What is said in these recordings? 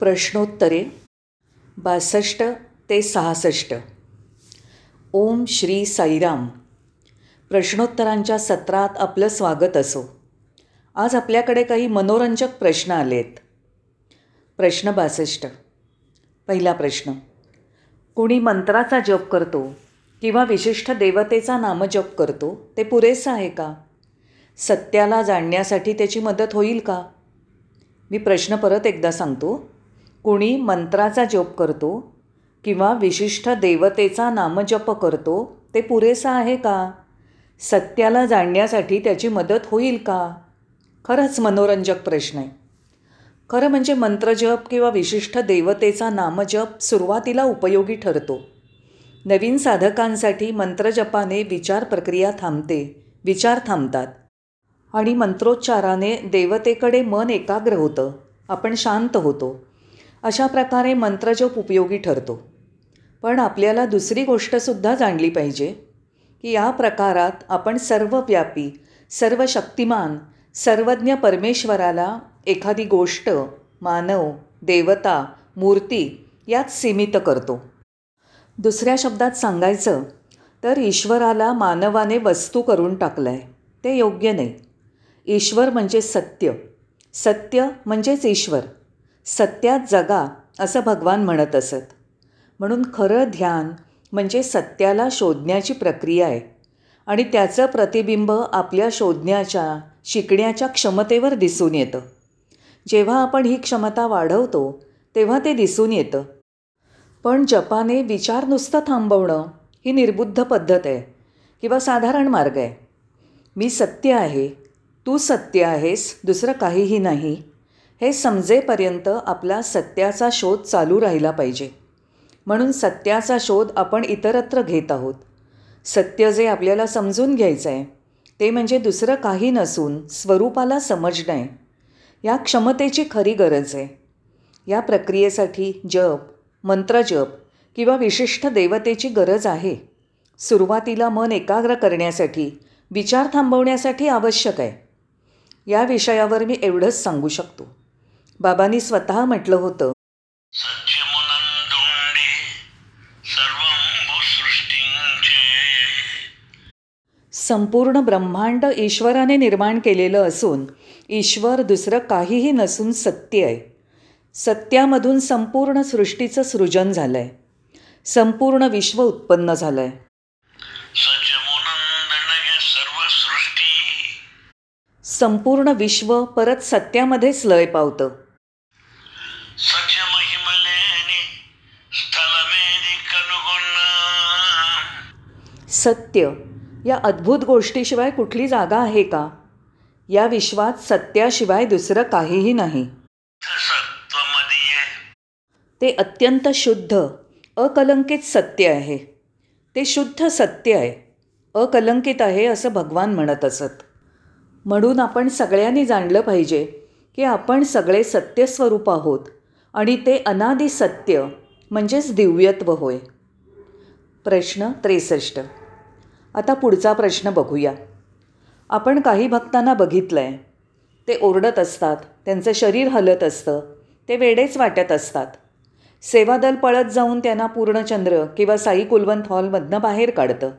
प्रश्नोत्तरे बासष्ट ते सहासष्ट. ओम श्री साईराम. प्रश्नोत्तरांच्या सत्रात आपलं स्वागत असो. आज आपल्याकडे काही मनोरंजक प्रश्न आलेत. प्रश्न बासष्ट. पहिला प्रश्न. कुणी मंत्राचा जप करतो किंवा विशिष्ट देवतेचा नामजप करतो ते पुरेसं आहे का? सत्याला जाणण्यासाठी त्याची मदत होईल का? मी प्रश्न परत एकदा सांगतो. कुणी मंत्राचा जप करतो किंवा विशिष्ट देवतेचा नामजप करतो ते पुरेसं आहे का? सत्याला जाणण्यासाठी त्याची मदत होईल का? खरंच मनोरंजक प्रश्न आहे. खरं म्हणजे मंत्रजप किंवा विशिष्ट देवतेचा नामजप सुरुवातीला उपयोगी ठरतो. नवीन साधकांसाठी मंत्रजपाने विचार प्रक्रिया थांबते विचार थांबतात. आणि मंत्रोच्चाराने देवतेकडे मन एकाग्र होतं आपण शांत होतो. अशा प्रकारे मंत्रजप उपयोगी ठरतो. पण आपल्याला दुसरी गोष्टसुद्धा जाणली पाहिजे की या प्रकारात आपण सर्वव्यापी सर्व शक्तिमान सर्वज्ञ परमेश्वराला एखादी गोष्ट मानव देवता मूर्ती यात सीमित करतो. दुसऱ्या शब्दात सांगायचं तर ईश्वराला मानवाने वस्तू करून टाकलं आहे ते योग्य नाही. ईश्वर म्हणजे सत्य सत्य म्हणजेच ईश्वर. सत्यात जगा असं भगवान म्हणत असत. म्हणून खरं ध्यान म्हणजे सत्याला शोधण्याची प्रक्रिया आहे. आणि त्याचं प्रतिबिंब आपल्या शोधण्याच्या शिकण्याच्या क्षमतेवर दिसून येतं. जेव्हा आपण ही क्षमता वाढवतो तेव्हा ते दिसून येतं. पण जपाने विचार नुसतं थांबवणं ही निर्बुद्ध पद्धत आहे किंवा साधारण मार्ग आहे. मी सत्य आहे तू सत्य आहेस दुसरं काहीही नाही. हे समजेपर्यंत आपला सत्याचा शोध चालू राहिला पाहिजे. म्हणून सत्याचा शोध आपण इतरत्र घेत आहोत. सत्य जे आपल्याला समजून घ्यायचं आहे ते म्हणजे दुसरं काही नसून स्वरूपाला समजणं. आहे या क्षमतेची खरी गरज आहे. या प्रक्रियेसाठी जप मंत्रजप किंवा विशिष्ट देवतेची गरज आहे. सुरुवातीला मन एकाग्र करण्यासाठी विचार थांबवण्यासाठी आवश्यक आहे. या विषयावर मी एवढंच सांगू शकतो. बाबांनी स्वतः म्हटलं होतं. संपूर्ण ब्रह्मांड ईश्वराने निर्माण केलेलं असून ईश्वर दुसरं काहीही नसून सत्य आहे. सत्यामधून संपूर्ण सृष्टीचं सृजन झालं आहे संपूर्ण विश्व उत्पन्न झालं आहे संपूर्ण विश्व परत सत्यामध्येच लय पावतं. सत्य या अद्भुत गोष्टीशिवाय कुठली जागा आहे का? या विश्वात सत्याशिवाय दुसरं काहीही नाही. ते अत्यंत शुद्ध अकलंकित सत्य आहे. ते शुद्ध सत्य आहे. अकलंकित आहे असं भगवान म्हणत असत. म्हणून आपण सगळ्यांनी जाणलं पाहिजे की आपण सगळे सत्यस्वरूप आहोत आणि ते अनादि सत्य म्हणजेच दिव्यत्व होय. प्रश्न त्रेसष्ट. आता पुढचा प्रश्न बघूया. आपण काही भक्तांना बघितलं आहे ते ओरडत असतात त्यांचं शरीर हलत असतं ते वेडेच वाटत असतात. सेवादल पळत जाऊन त्यांना पूर्णचंद्र किंवा साई कुलवंत हॉलमधनं बाहेर काढतं.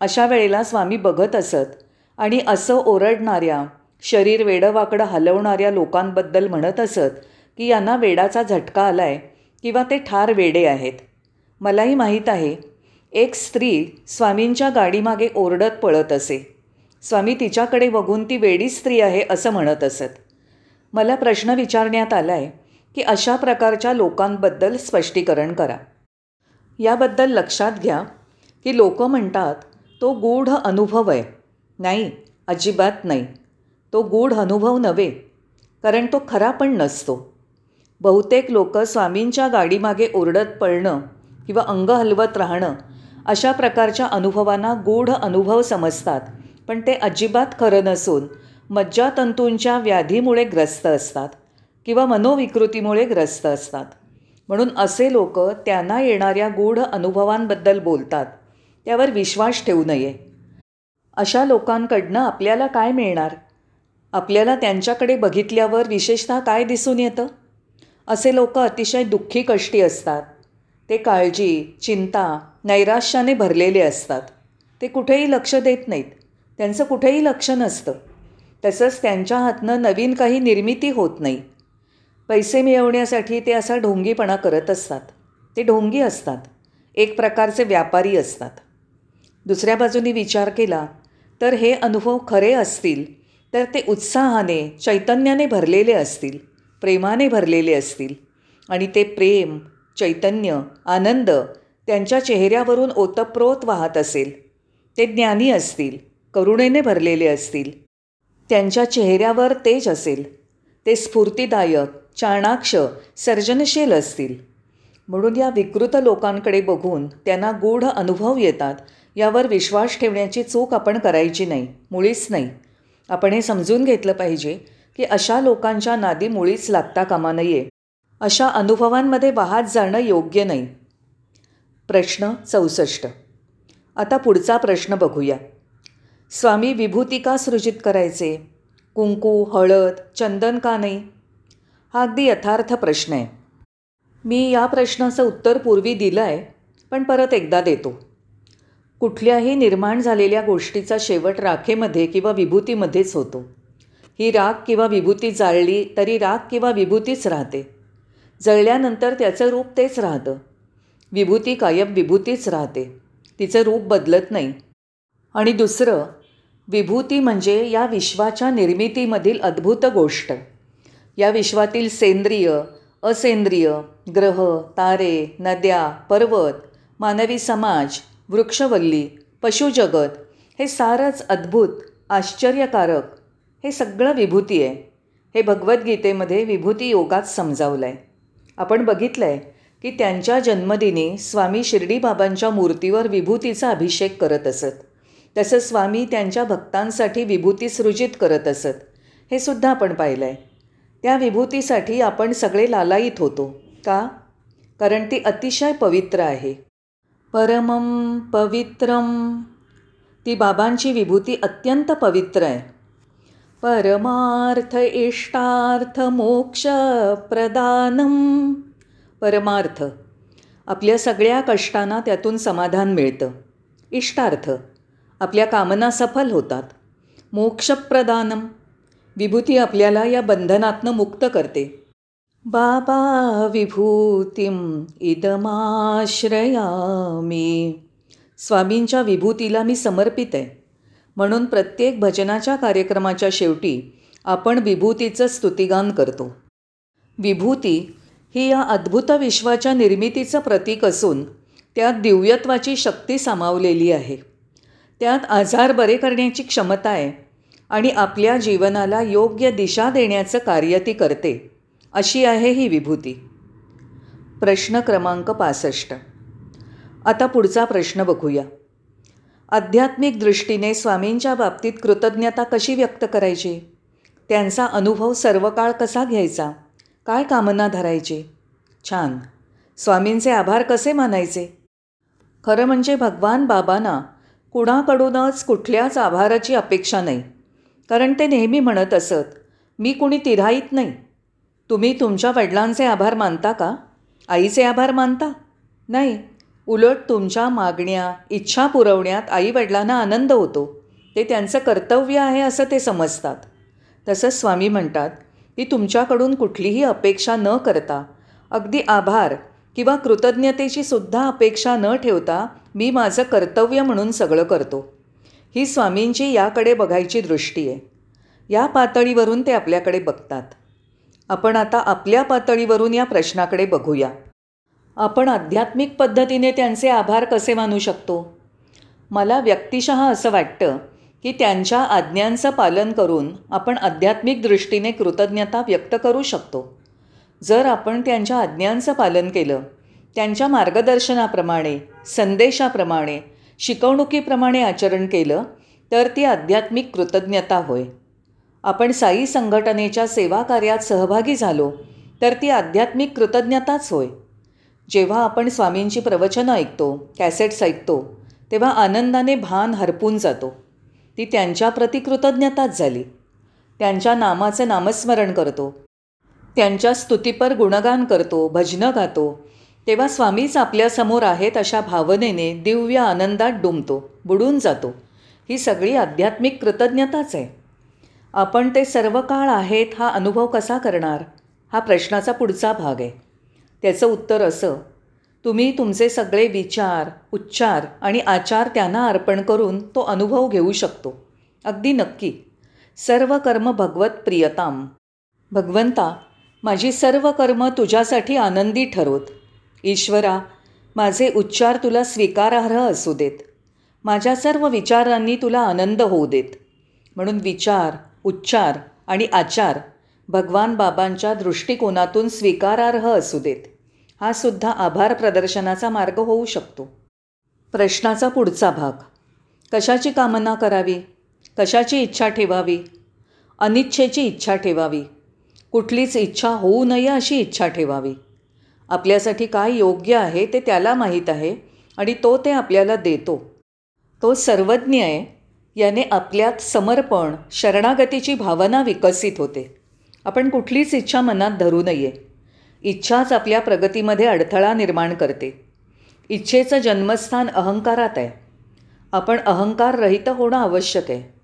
अशा वेळेला स्वामी बघत असत आणि असं ओरडणाऱ्या शरीर वेडंवाकडं हलवणाऱ्या लोकांबद्दल म्हणत असत की यांना वेडाचा झटका आला आहे किंवा ते ठार वेडे आहेत. मलाही माहीत आहे एक स्त्री स्वामींच्या गाडीमागे ओरडत पळत असे. स्वामी तिच्याकडे बघून ती वेडी स्त्री आहे असं म्हणत असत. मला प्रश्न विचारण्यात आला आहे की अशा प्रकारच्या लोकांबद्दल स्पष्टीकरण करा. याबद्दल लक्षात घ्या की लोक म्हणतात तो गूढ अनुभव आहे. नाही अजिबात नाही. तो गूढ अनुभव नव्हे कारण तो खरा पण नसतो. बहुतेक लोक स्वामींच्या गाडीमागे ओरडत पळणं किंवा अंग हलवत राहणं अशा प्रकारच्या अनुभवांना गूढ अनुभव समजतात पण ते अजिबात खरं नसून मज्जातंतूंच्या व्याधीमुळे ग्रस्त असतात किंवा मनोविकृतीमुळे ग्रस्त असतात. म्हणून असे लोक त्यांना येणाऱ्या गूढ अनुभवांबद्दल बोलतात त्यावर विश्वास ठेवू नये. अशा लोकांकडनं आपल्याला काय मिळणार? आपल्याला त्यांच्याकडे बघितल्यावर विशेषतः काय दिसून येतं? असे लोक अतिशय दुःखी कष्टी असतात. ते काळजी चिंता नैराश्याने भरलेले असतात. ते कुठेही लक्ष देत नाहीत. त्यांचं कुठेही लक्ष नसतं. तसंच त्यांच्या हातनं नवीन काही निर्मिती होत नाही. पैसे मिळवण्यासाठी ते असा ढोंगीपणा करत असतात. ते ढोंगी असतात. एक प्रकारचे व्यापारी असतात. दुसऱ्या बाजूनी विचार केला तर हे अनुभव खरे असतील तर ते उत्साहाने चैतन्याने भरलेले असतील प्रेमाने भरलेले असतील आणि ते प्रेम चैतन्य आनंद त्यांच्या चेहऱ्यावरून ओतप्रोत वाहत असेल. ते ज्ञानी असतील करुणेने भरलेले असतील. त्यांच्या चेहऱ्यावर तेज असेल. ते स्फूर्तिदायक चाणाक्ष सर्जनशील असतील. म्हणून या विकृत लोकांकडे बघून त्यांना गूढ अनुभव येतात. यावर विश्वास ठेवण्याची चूक आपण करायची नाही मुळीच नाही. आपण हे समजून घेतलं पाहिजे की अशा लोकांच्या नादी मुळीच लागता कामा नये. अशा अनुभवांमध्ये वाहत जाणं योग्य नाही. प्रश्न चौसष्ट. आता पुढचा प्रश्न बघूया. स्वामी विभूती का सृजित करायचे. कुंकू हळद चंदन का नाही? हा अगदी यथार्थ प्रश्न आहे. मी या प्रश्नाचं उत्तर पूर्वी दिलं आहे पण परत एकदा देतो. कुठल्याही निर्माण झालेल्या गोष्टीचा शेवट राखेमध्ये किंवा विभूतीमध्येच होतो. ही राख किंवा विभूती जाळली तरी राख किंवा विभूतीच राहते. जळल्यानंतर त्याचं रूप तेच राहतं. विभूती कायम विभूतीच राहते. तिचं रूप बदलत नाही. आणि दुसरं विभूती म्हणजे या विश्वाच्या निर्मितीमधील अद्भुत गोष्ट. या विश्वातील सेंद्रिय असेंद्रिय ग्रह तारे नद्या पर्वत मानवी समाज वृक्षवल्ली पशुजगत हे सारंच अद्भुत आश्चर्यकारक हे सगळं विभूती आहे. हे भगवद्गीतेमध्ये विभूती योगात समजावलं आहे आपण बघितलं आहे की त्यांच्या जन्मदिनी स्वामी शिर्डीबाबांच्या मूर्तीवर विभूतीचा अभिषेक करत असत. तसं स्वामी त्यांच्या भक्तांसाठी विभूती सृजित करत असत. हे सुद्धा आपण पाहिलं आहे त्या विभूतीसाठी आपण सगळे लालायित होतो. का? कारण ती अतिशय पवित्र आहे. परमम पवित्रम ती बाबांची विभूती अत्यंत पवित्र आहे. परमार्थ इष्टार्थ मोक्ष प्रदानम. परमार्थ. आपल्या सगळ्या कष्टांना त्यातून समाधान मिळतं. इष्टार्थ. आपल्या कामना सफल होतात. मोक्षप्रदानम विभूती आपल्याला या बंधनातनं मुक्त करते. बाबा विभूतीम इदमाश्रयामी. स्वामींच्या विभूतीला मी समर्पित आहे. म्हणून प्रत्येक भजनाच्या कार्यक्रमाच्या शेवटी आपण विभूतीचं स्तुतिगान करतो. विभूती ही या अद्भुत विश्वाच्या निर्मितीचं प्रतीक असून त्यात दिव्यत्वाची शक्ती सामावलेली आहे. त्यात आजार बरे करण्याची क्षमता आहे आणि आपल्या जीवनाला योग्य दिशा देण्याचं कार्य ती करते अशी आहे ही विभूती. प्रश्न क्रमांक पासष्ट. आता पुढचा प्रश्न बघूया. आध्यात्मिक दृष्टीने स्वामींच्या बाबतीत कृतज्ञता कशी व्यक्त करायची? त्यांचा अनुभव सर्व काळ कसा घ्यायचा? काय कामना धरायची? छान. स्वामींचे आभार कसे मानायचे? खरं म्हणजे भगवान बाबांना कुणाकडूनच कुठल्याच आभाराची अपेक्षा नाही. कारण ते नेहमी म्हणत असत मी कुणी तिराईत नाही. तुम्ही तुमच्या वडिलांचे आभार मानता का? आईचे आभार मानता? नाही. उलट तुमच्या मागण्या इच्छा पुरवण्यात आईवडिलांना आनंद होतो. ते त्यांचं कर्तव्य आहे असं ते समजतात. तसंच स्वामी म्हणतात की तुमच्याकडून कुठलीही अपेक्षा न करता अगदी आभार किंवा कृतज्ञतेची सुद्धा अपेक्षा न ठेवता मी माझं कर्तव्य म्हणून सगळं करतो. ही स्वामींची याकडे बघायची दृष्टी आहे. या पातळीवरून ते आपल्याकडे बघतात. आपण आता आपल्या पातळीवरून या प्रश्नाकडे बघूया. आपण आध्यात्मिक पद्धतीने त्यांचे आभार कसे मानू शकतो? मला व्यक्तिशः असं वाटतं की त्यांच्या आज्ञांचं पालन करून आपण आध्यात्मिक दृष्टीने कृतज्ञता व्यक्त करू शकतो. जर आपण त्यांच्या आज्ञांचं पालन केलं त्यांच्या मार्गदर्शनाप्रमाणे संदेशाप्रमाणे शिकवणुकीप्रमाणे आचरण केलं तर ती आध्यात्मिक कृतज्ञता होय. आपण साई संघटनेच्या सेवा कार्यात सहभागी झालो तर ती आध्यात्मिक कृतज्ञताच होय. जेव्हा आपण स्वामींची प्रवचनं ऐकतो कॅसेट्स ऐकतो तेव्हा आनंदाने भान हरपून जातो. ती त्यांच्याप्रती कृतज्ञताच झाली. त्यांच्या नामाचं नामस्मरण करतो. त्यांच्या स्तुतीपर गुणगान करतो भजनं गातो. तेव्हा स्वामीच आपल्यासमोर आहेत अशा भावनेने दिव्य आनंदात डुंबतो बुडून जातो. ही सगळी आध्यात्मिक कृतज्ञताच आहे. आपण ते सर्व काळ आहेत हा अनुभव कसा करणार? हा प्रश्नाचा पुढचा भाग आहे. त्याचं उत्तर असं तुम्ही तुमचे सगळे विचार उच्चार आणि आचार त्यांना अर्पण करून तो अनुभव घेऊ शकतो. अगदी नक्की. सर्व कर्म भगवत प्रियताम. भगवंता माझी सर्व कर्म तुझ्यासाठी आनंदी ठरोत ईश्वरा माझे उच्चार तुला स्वीकारार्ह असू देत. माझ्या सर्व विचारांनी तुला आनंद होऊ देत. म्हणून विचार उच्चार आणि आचार भगवान बाबांच्या दृष्टिकोनातून स्वीकारार्ह असू देत. हा सुद्धा आभार प्रदर्शनाचा मार्ग होऊ शकतो. प्रश्नाचा पुढचा भाग. कशाची कामना करावी? कशाची इच्छा ठेवावी? अनिच्छेची इच्छा ठेवावी. कुठलीच इच्छा होऊ नये अशी इच्छा ठेवावी. आपल्यासाठी काय योग्य आहे ते त्याला माहीत आहे आणि तो ते आपल्याला देतो. तो सर्वज्ञ आहे. याने आपल्यात समर्पण शरणागतीची भावना विकसित होते. आपण कुठलीच इच्छा मनात धरू नये. इच्छाच आपल्या प्रगतीमध्ये अडथळा निर्माण करते. इच्छेचं जन्मस्थान अहंकारात आहे. आपण अहंकार रहित होणं आवश्यक आहे.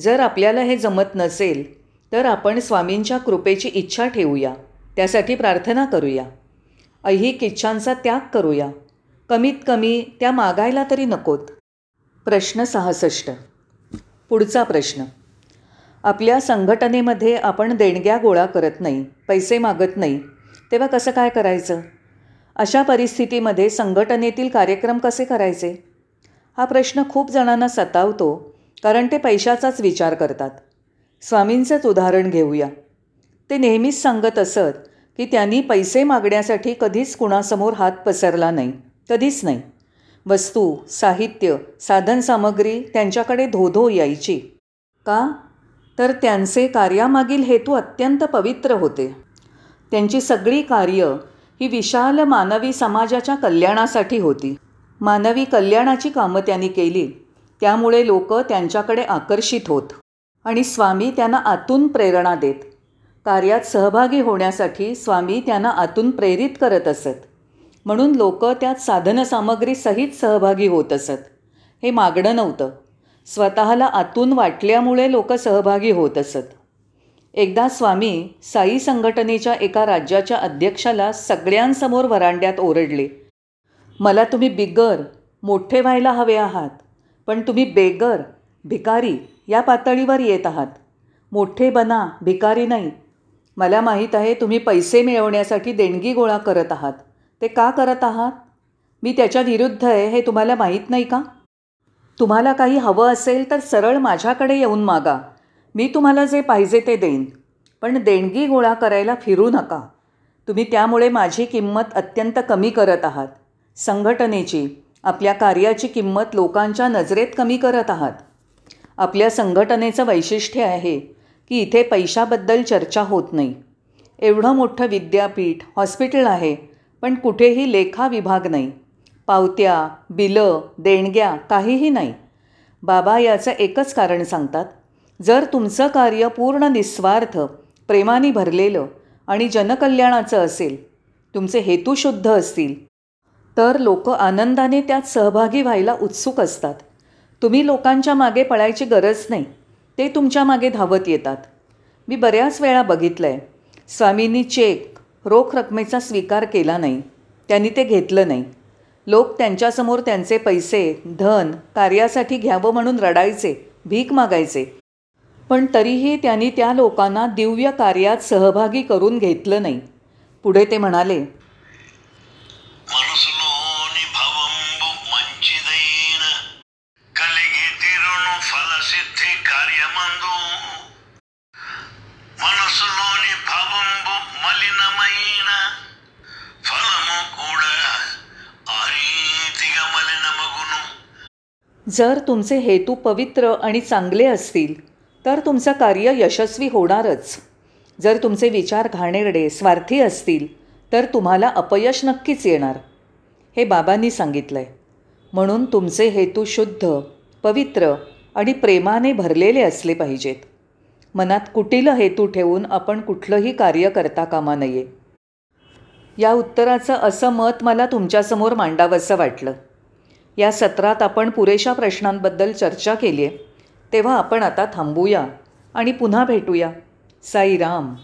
जर आपल्याला हे जमत नसेल तर आपण स्वामींच्या कृपेची इच्छा ठेवूया. त्यासाठी प्रार्थना करूया. ऐहिक इच्छांचा त्याग करूया. कमीत कमी त्या मागायला तरी नकोत. प्रश्न सहासष्ट. पुढचा प्रश्न. आपल्या संघटनेमध्ये आपण देणग्या गोळा करत नाही पैसे मागत नाही तेव्हा कसं काय करायचं? अशा परिस्थितीमध्ये संघटनेतील कार्यक्रम कसे करायचे? हा प्रश्न खूप जणांना सतावतो कारण ते पैशाचाच विचार करतात. स्वामींचंच उदाहरण घेऊया. ते नेहमीच सांगत असत की त्यांनी पैसे मागण्यासाठी कधीच कुणासमोर हात पसरला नाही कधीच नाही. वस्तू साहित्य साधनसामग्री त्यांच्याकडे धोधो यायची. का? तर त्यांचे कार्यामागील हेतू अत्यंत पवित्र होते. त्यांची सगळी कार्य ही विशाल मानवी समाजाच्या कल्याणासाठी होती. मानवी कल्याणाची कामं त्यांनी केली त्यामुळे लोक त्यांच्याकडे आकर्षित होत आणि स्वामी त्यांना आतून प्रेरणा देत. कार्यात सहभागी होण्यासाठी स्वामी त्यांना आतून प्रेरित करत असत. म्हणून लोक त्यात साधनसामग्रीसहित सहभागी होत असत. हे मागणं नव्हतं. स्वतःला आतून वाटल्यामुळे लोक सहभागी होत असत. एकदा स्वामी साई संघटनेच्या एका राज्याच्या अध्यक्षाला सगळ्यांसमोर वरांड्यात ओरडले. मला तुम्ही बिगर मोठे व्हायला हवे आहात पण तुम्ही बेगर भिकारी या पातळीवर येत आहात. मोठे बना भिकारी नाही. मला माहीत आहे तुम्ही पैसे मिळवण्यासाठी देणगी गोळा करत आहात. ते का करत आहात? मी त्याच्या विरुद्ध आहे हे तुम्हाला माहीत नाही का? तुम्हाला काही हवं असेल तर सरळ माझ्याकडे येऊन मागा. मी तुम्हाला जे पाहिजे ते देईन. पण देणगी गोळा करायला फिरू नका. तुम्ही त्यामुळे माझी किंमत अत्यंत कमी करत आहात. संघटनेची आपल्या कार्याची किंमत लोकांच्या नजरेत कमी करत आहात. आपल्या संघटनेचं वैशिष्ट्य आहे की इथे पैशाबद्दल चर्चा होत नाही. एवढं मोठं विद्यापीठ हॉस्पिटल आहे पण कुठेही लेखा विभाग नाही. पावत्या बिलं देणग्या काहीही नाही. बाबा याचं एकच कारण सांगतात. जर तुमचं कार्य पूर्ण निस्वार्थ प्रेमाने भरलेलं आणि जनकल्याणाचं असेल तुमचे हेतू शुद्ध असतील तर लोक आनंदाने त्यात सहभागी व्हायला उत्सुक असतात. तुम्ही लोकांच्या मागे पळायची गरज नाही. ते तुमच्या मागे धावत येतात. मी बऱ्याच वेळा बघितलं आहे स्वामींनी चेक रोख रकमेचा स्वीकार केला नाही. त्यांनी ते घेतलं नाही. लोक त्यांच्यासमोर त्यांचे पैसे धन कार्यासाठी घ्यावं म्हणून रडायचे भीक मागायचे. पण तरीही त्यांनी त्या लोकांना दिव्य कार्यात सहभागी करून घेतलं नाही. पुढे ते म्हणाले जर तुमचे हेतू पवित्र आणि चांगले असतील तर तुमचं कार्य यशस्वी होणारच. जर तुमचे विचार घाणेरडे स्वार्थी असतील तर तुम्हाला अपयश नक्कीच येणार. हे बाबांनी सांगितलं आहे म्हणून तुमचे हेतू शुद्ध पवित्र आणि प्रेमाने भरलेले असले पाहिजेत. मनात कुटील हेतू ठेवून आपण कुठलंही कार्य करता कामा नये. या उत्तराचं असं मत मला तुमच्यासमोर मांडावंसं वाटलं. या सत्रात आपण पुरेशा प्रश्नांबद्दल चर्चा केली आहे. तेव्हा आपण आता थांबूया आणि पुन्हा भेटूया. साईराम.